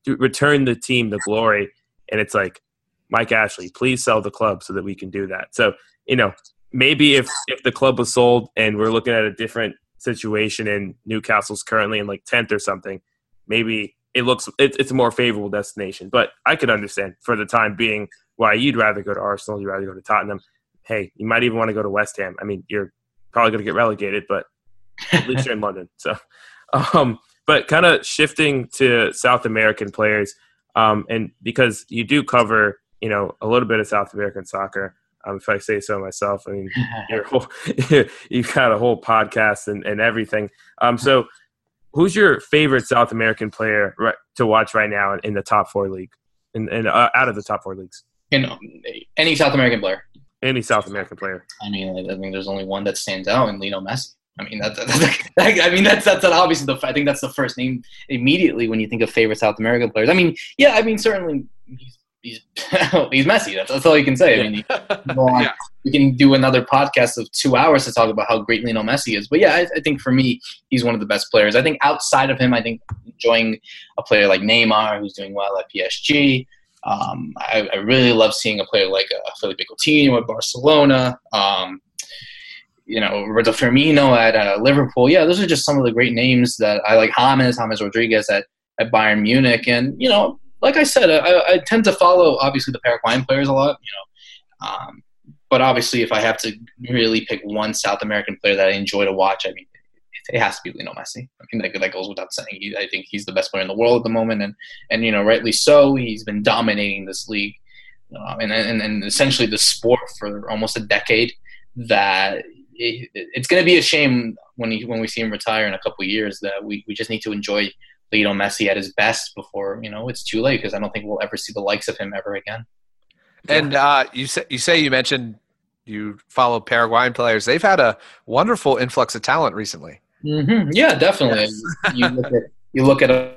to return the team the glory. And it's like Mike Ashley, please sell the club so that we can do that. So you know maybe if if the club was sold and we're looking at a different situation and Newcastle's currently in like 10th or something, maybe it looks it, it's a more favorable destination. But I could understand for the time being why you'd rather go to Arsenal, you'd rather go to Tottenham. Hey, you might even want to go to West Ham. I mean, you're probably going to get relegated, but at least you're in London. So, um, but kind of shifting to South American players, um, and because you do cover, you know, a little bit of South American soccer. Um, if I say so myself, I mean, your whole, you've got a whole podcast and, and everything. Um, so, who's your favorite South American player right, to watch right now in, the top four league, and in, in, uh, out of the top four leagues? In any South American player. Any South American player. I mean, I think there's only one that stands out, and Lionel Messi. I mean, that's, that's I mean, that's that's obviously the. I think that's the first name immediately when you think of favorite South American players. I mean, yeah, I mean, certainly he's he's, he's Messi. That's, that's all you can say. I mean, you can go on, Yeah. we can do another podcast of two hours to talk about how great Lionel Messi is. But yeah, I, I think for me, he's one of the best players. I think outside of him, I think enjoying a player like Neymar, who's doing well at PSG. Um, I, I really love seeing a player like uh, Felipe Coutinho at Barcelona. Um, you know, Roberto Firmino at uh, Liverpool. Yeah, those are just some of the great names that I like. James, James Rodriguez at, at Bayern Munich. And, you know, like I said, I, I tend to follow, obviously, the Paraguayan players a lot, you know. Um, but obviously, if I have to really pick one South American player that I enjoy to watch, I mean, it, has to be Lionel Messi. I mean, that, that goes without saying. He, I think he's the best player in the world at the moment, and and you know, rightly so. He's been dominating this league, um, and, and and essentially the sport for almost a decade. That it, it's going to be a shame when he when we see him retire in a couple of years. That we, we just need to enjoy Lionel Messi at his best before you know it's too late because I don't think we'll ever see the likes of him ever again. And uh, you say you say you mentioned you follow Paraguayan players. They've had a wonderful influx of talent recently. Mm-hmm. Yeah, definitely. you look at you look at a,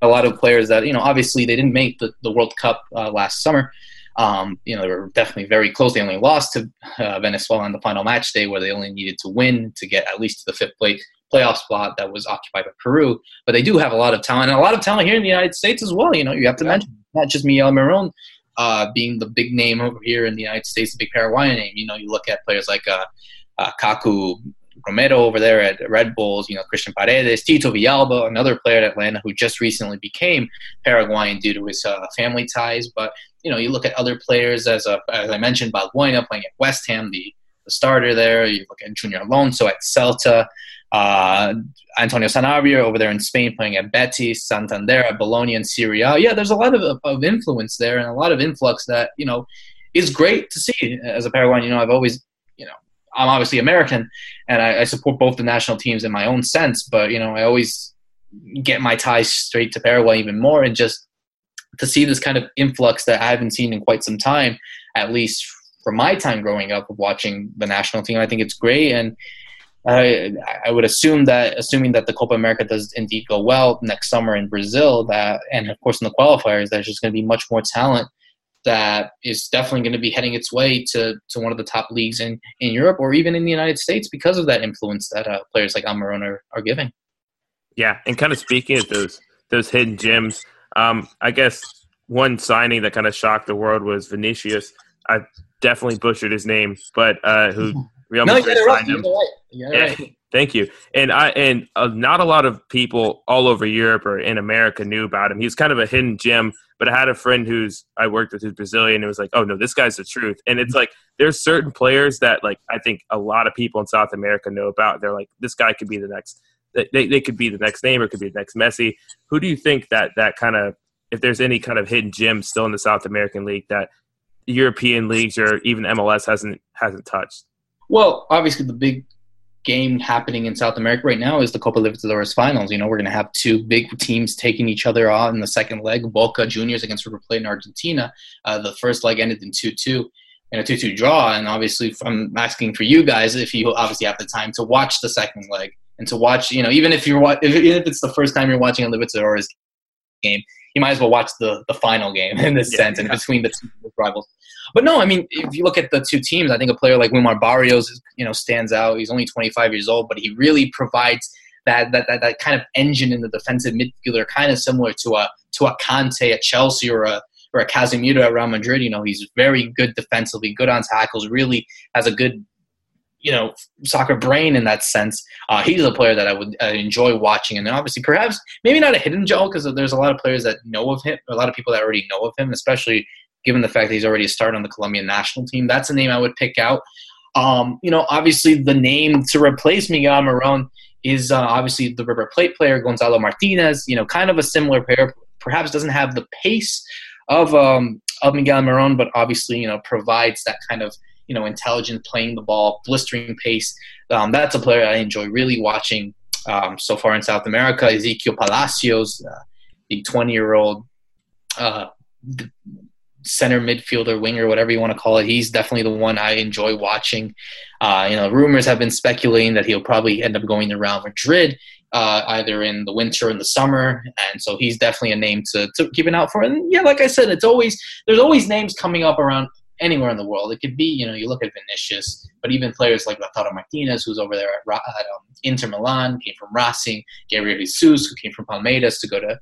a, lot of players that you know. Obviously, they didn't make the, the World Cup uh, last summer. Um, you know, they were definitely very close. They only lost to uh, Venezuela on the final match day, where they only needed to win to get at least to the fifth place playoff spot that was occupied by Peru. But they do have a lot of talent, and a lot of talent here in the United States as well. You know, you have to yeah. mention not just Miguel Almiron uh, being the big name over here in the United States, the big Paraguayan name. You know, you look at players like uh, uh, Kaku Romero over there at Red Bulls, you know, Christian Paredes, Tito Villalba, another player at Atlanta who just recently became Paraguayan due to his uh, family ties. But, you know, you look at other players, as, a, as I mentioned, Balbuena playing at West Ham, the, the starter there. You look at Junior Alonso at Celta. Uh, Antonio Sanabria over there in Spain playing at Betis, Santander at Bologna and Serie Yeah, there's a lot of, of influence there and a lot of influx that, you know, is great to see as a Paraguayan. You know, I've always, you know, I'm obviously American and I, I, support both the national teams in my own sense, but, you know, I always get my ties straight to Paraguay even more and just to see this kind of influx that I haven't seen in quite some time, at least from my time growing up of watching the national team. I think it's great. And, I, I would assume that, assuming that the Copa America does indeed go well next summer in Brazil, that and of course in the qualifiers, there's just going to be much more talent that is definitely going to be heading its way to, to one of the top leagues in, in Europe or even in the United States because of that influence that uh, players like Almiron are, are giving. Yeah, and kind of speaking of those those hidden gems, um, I guess one signing that kind of shocked the world was Vinicius. I definitely butchered his name, but uh, who Real Madrid no, signed him. Right. Yeah, right. thank you. And I and uh, not a lot of people all over Europe or in America knew about him. He's kind of a hidden gem. But I had a friend who's I worked with who's Brazilian. And it was like, oh no, this guy's the truth. And it's like there's certain players that like I think a lot of people in South America know about. They're like, this guy could be the next. They, they could be the next name or could be the next Messi. Who do you think that that kind of if there's any kind of hidden gem still in the South American League that European leagues or even MLS hasn't hasn't touched? Well, obviously the big game happening in South America right now is the Copa Libertadores finals. You know, we're going to have two big teams taking each other on in the second leg. Boca Juniors against River Plate in Argentina. Uh, the first leg ended in 2-2 in a 2-2 draw. And obviously, I'm asking for you guys if you obviously have the time to watch the second leg and to watch, you know, even if you're even if it's the first time you're watching a Libertadores game, you might as well watch the the final game in this yeah, sense and between the two rivals. But no, I mean, if you look at the two teams, I think a player like Wilmar Barrios, you know, stands out. He's only 25 years old, but he really provides that that, that, that kind of engine in the defensive midfielder, kind of similar to a to a Kanté at Chelsea or a or a Casemiro at Real Madrid. You know, he's very good defensively, good on tackles, really has a good you know soccer brain in that sense. Uh, he's a player that I would enjoy watching, and obviously perhaps maybe not a hidden gem because there's a lot of players that know of him, a lot of people that already know of him, especially given the fact that he's already a started on the Colombian national team. That's a name I would pick out. Um, you know, obviously the name to replace Miguel Almiron is uh, obviously the River Plate player Gonzalo Martinez. You know, kind of a similar player. Perhaps doesn't have the pace of um, of Miguel Almiron, but obviously you know provides that kind of you know intelligent playing the ball, blistering pace. Um, that's a player I enjoy really watching um, so far in South America. Exequiel Palacios, uh, the 20 year old uh, center midfielder, winger, whatever you want to call it. He's definitely the one I enjoy watching. Uh, you know, rumors have been speculating that he'll probably end up going to Real Madrid. Uh, either in the winter or in the summer, and so he's definitely a name to, to keep an out for. And yeah, like I said, it's always there's always names coming up around anywhere in the world. It could be, you know, you look at Vinicius, but even players like Lautaro Martinez, who's over there at, at um, Inter Milan, came from Racing, Gabriel Jesus, who came from Palmeiras to go to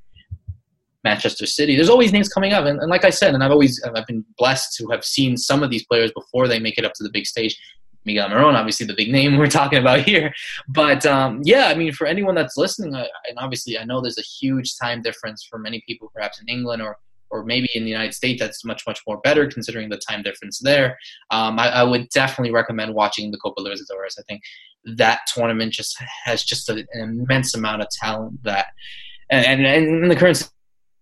Manchester City. There's always names coming up, and, and, like I said, and I've always I've been blessed to have seen some of these players before they make it up to the big stage. Miguel Almiron, obviously the big name we're talking about here, but um, yeah, I mean, for anyone that's listening, I, and obviously I know there's a huge time difference for many people, perhaps in England or or maybe in the United States, that's much much more better considering the time difference there. Um, I, I, would definitely recommend watching the Copa Libertadores. I think that tournament just has just an immense amount of talent that, and, and, and in the current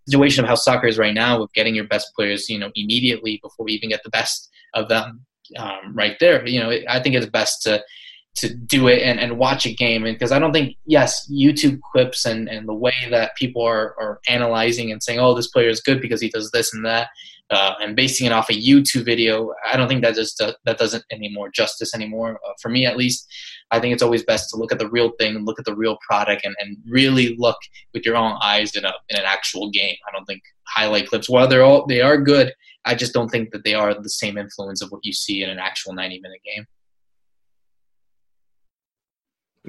situation of how soccer is right now, with getting your best players, you know, immediately before we even get the best of them, um, right there. You know, I think it's best to to do it and, and watch a game. And because I don't think yes YouTube clips and, and the way that people are, are analyzing and saying oh this player is good because he does this and that uh, and basing it off a YouTube video I don't think that just uh, that doesn't any more justice anymore uh, for me at least. I think it's always best to look at the real thing and look at the real product and, and really look with your own eyes in a in an actual game. I don't think highlight clips while they're all they are good I just don't think that they are the same influence of what you see in an actual 90 minute game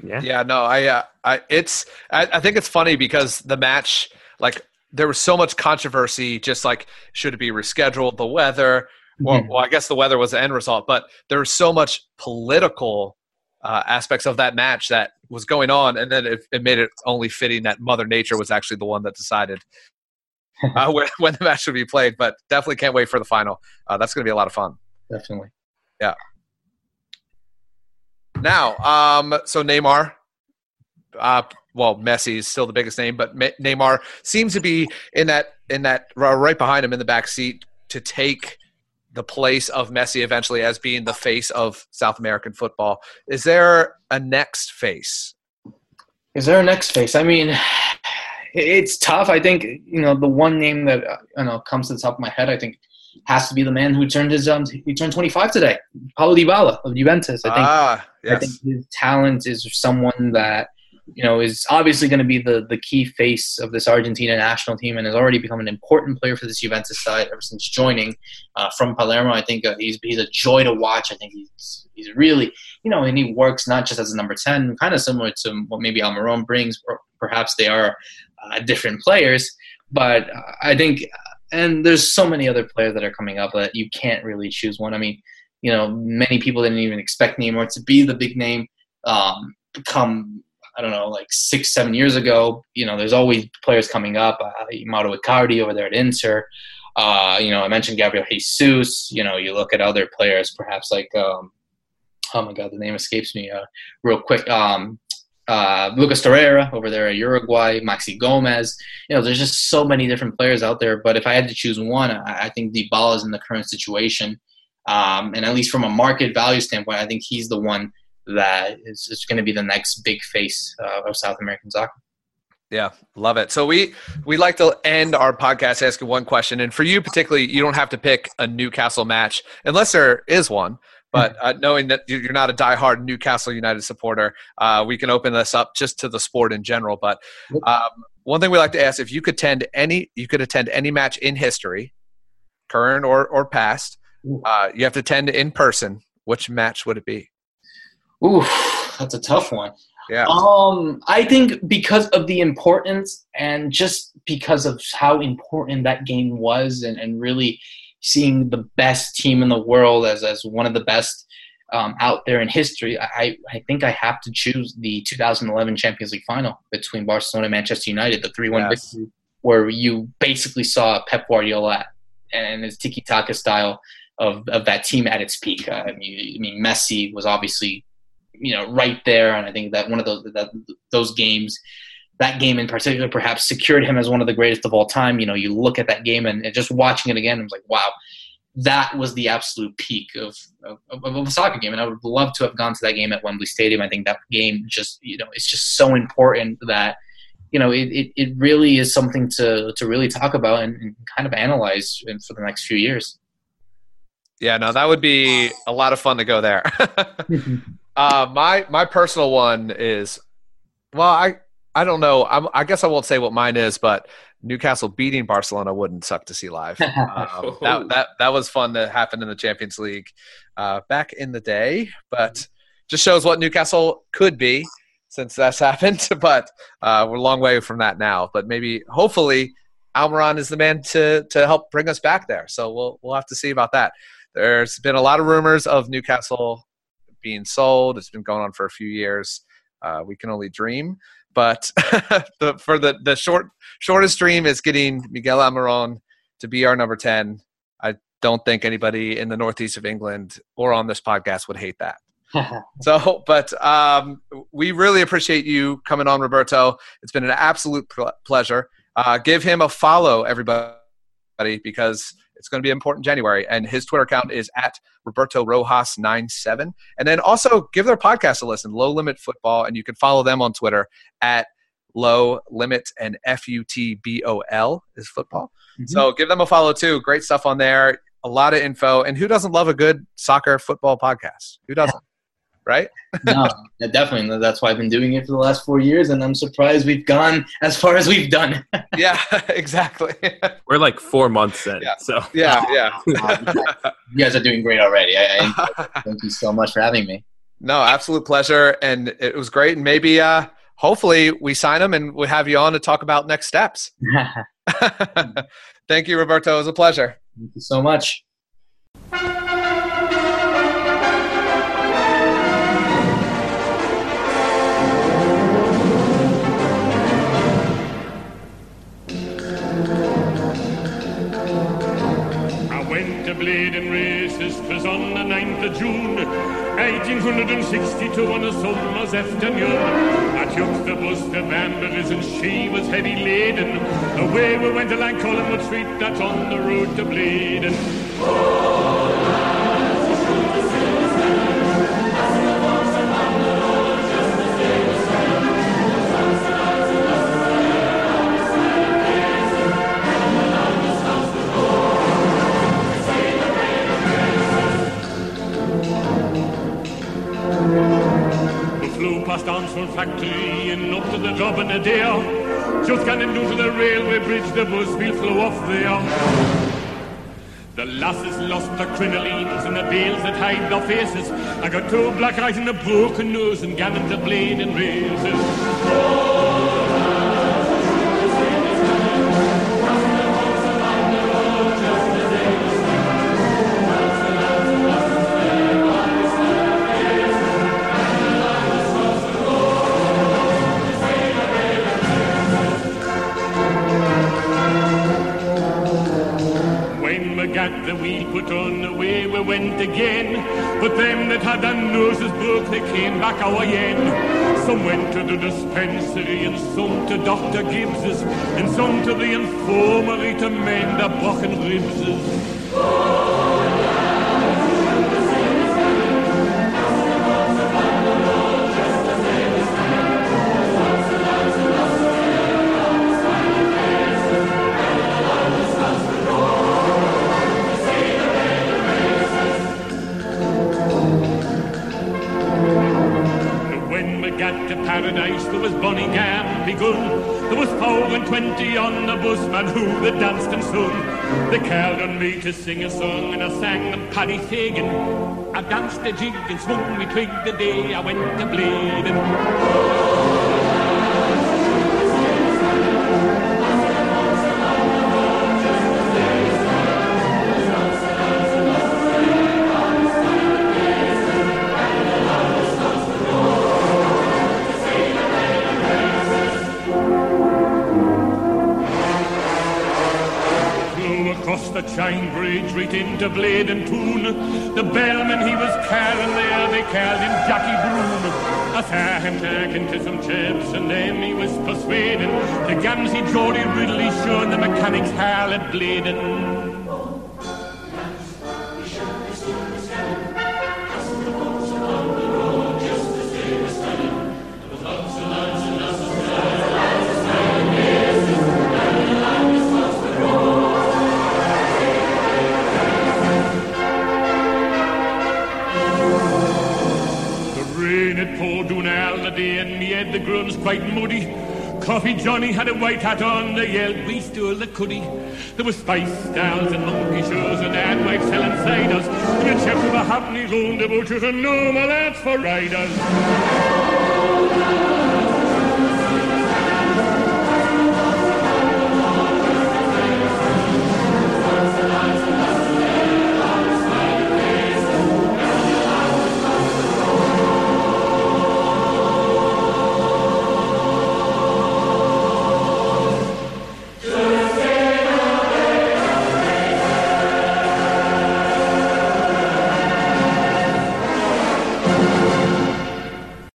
yeah. Yeah. No, I, uh, I, it's, I, I think it's funny because the match, like, there was so much controversy, just like, should it be rescheduled? The weather, well, mm-hmm. well, I guess the weather was the end result, but there was so much political uh, aspects of that match that was going on, and then it, it, made it only fitting that Mother Nature was actually the one that decided uh, when, when, the match should be played. But definitely can't wait for the final. Uh, that's going to be a lot of fun. Definitely. Yeah. Now, um, so Neymar, uh, well, Messi is still the biggest name, but Neymar seems to be in that in that right behind him in the back seat to take the place of Messi eventually as being the face of South American football. Is there a next face? Is there a next face? I mean, it's tough. I think you know the one name that uh, you know comes to the top of my head. I think has to be the man who turned his um he turned 25 today, Paulo Dybala of Juventus. I think ah, yes. I think his talent is someone that you know is obviously going to be the the key face of this Argentina national team and has already become an important player for this Juventus side ever since joining uh, from Palermo. I think uh, he's he's a joy to watch. I think he's he's really you know and he works not just as a number ten, kind of similar to what maybe Almiron brings. Perhaps they are uh, different players, but I think and there's so many other players that are coming up that you can't really choose one. I mean, you know, many people didn't even expect Neymar to be the big name. Um, come I don't know, like six, seven years ago. You know, there's always players coming up. Uh, Mauro Icardi over there at Inter. Uh, you know, I mentioned Gabriel Jesus. You know, you look at other players, perhaps like, um, oh my God, the name escapes me uh, real quick. Um, uh, Lucas Torreira over there at Uruguay, Maxi Gomez. You know, there's just so many different players out there. But if I had to choose one, I, I think Dybala is in the current situation. Um, and at least from a market value standpoint, I think he's the one that is, is going to be the next big face uh, of South American soccer. Yeah, love it. So we we like to end our podcast asking one question, and for you particularly, you don't have to pick a Newcastle match unless there is one. But uh, knowing that you're not a diehard Newcastle United supporter, uh, we can open this up just to the sport in general. But um, one thing we like to ask: if you could attend any, you could attend any match in history, current or or past. Uh, you have to attend in person. Which match would it be? Ooh, that's a tough one. Yeah. Um, I think because of the importance and just because of how important that game was, and, and really seeing the best team in the world as, as one of the best um, out there in history, I, I think I have to choose the 2011 Champions League final between Barcelona and Manchester United, the 3 1 Yes. victory, where you basically saw Pep Guardiola and his tiki taka style of, of that team at its peak. I, mean, I mean, Messi was obviously you know right there, and I think that one of those that, those games. That game in particular perhaps secured him as one of the greatest of all time. You know, you look at that game and, and just watching it again, I was like, wow, that was the absolute peak of, of, of, a soccer game. And I would love to have gone to that game at Wembley Stadium. I think that game just, you know, it's just so important that, you know, it, it, it really is something to, to really talk about and, and kind of analyze for the next few years. Yeah, no, that would be a lot of fun to go there. uh, my my personal one is, well, I I don't know. I'm, I guess I won't say what mine is, but Newcastle beating Barcelona wouldn't suck to see live. Um, that that that was fun that happened in the Champions League uh, back in the day, but just shows what Newcastle could be since that's happened. But uh, we're a long way from that now. But maybe, hopefully, Almiron is the man to to help bring us back there. So we'll we'll have to see about that. There's been a lot of rumors of Newcastle being sold. It's been going on for a few years. Uh, we can only dream. But the, for the, the short shortest dream is getting Miguel Almiron to be our number 10. I don't think anybody in the northeast of England or on this podcast would hate that. so, but um, we really appreciate you coming on, Roberto. It's been an absolute pl- pleasure. Uh, give him a follow, everybody, because it's going to be important January. And his Twitter account is at Roberto Rojas 97. And then also give their podcast a listen, Low Limit Football, and you can follow them on Twitter at Low Limit and F U T B O L is football. Mm-hmm. So give them a follow too. Great stuff on there. A lot of info. And who doesn't love a good soccer football podcast? Who doesn't? Right? no, definitely. That's why I've been doing it for the last four years, and I'm surprised we've gone as far as we've done. yeah, exactly. We're like four months in. Yeah. So yeah, yeah. you guys are doing great already. I, I, thank you so much for having me. No, absolute pleasure, and it was great. And maybe, uh, hopefully, we sign them and we have you on to talk about next steps. Thank you, Roberto. It was a pleasure. Thank you so much. 1862 on a summer's afternoon. I took the bus to Balmbra's and she was heavy laden. Away we went along Collingwood Street, that's on the road to Blaydon. Past Armstrong factory and up to the job in a day. Just getting down to the railway bridge, the bus will flow off there. The lasses lost their crinolines and the veils that hide their faces. I got two black eyes and a broken nose and gammon to blade and. Put on, away we went again. But them that had their noses broke, they came back our end. Some went to the dispensary, and some to Dr. Gibbs's, and some to the infirmary to mend their broken ribses. There was four and twenty on the bus, man who that danced and sung. They called on me to sing a song, and I sang them Paddy Fagan. I danced a jig and swung me twig the day I went to Blaydon. Into Blaydon Toon. The bellman, he was carrying there, they called him Jackie Broom. I saw him talking to some chaps, and then he was persuading the Gamsey Geordie Ridley sure the mechanics hall at Coffee Johnny had a white hat on, they yelled, we stole the cuddy. There was spice stalls and monkey shows and ad wives selling ciders. And the were happening round the butchers and no more lads for riders.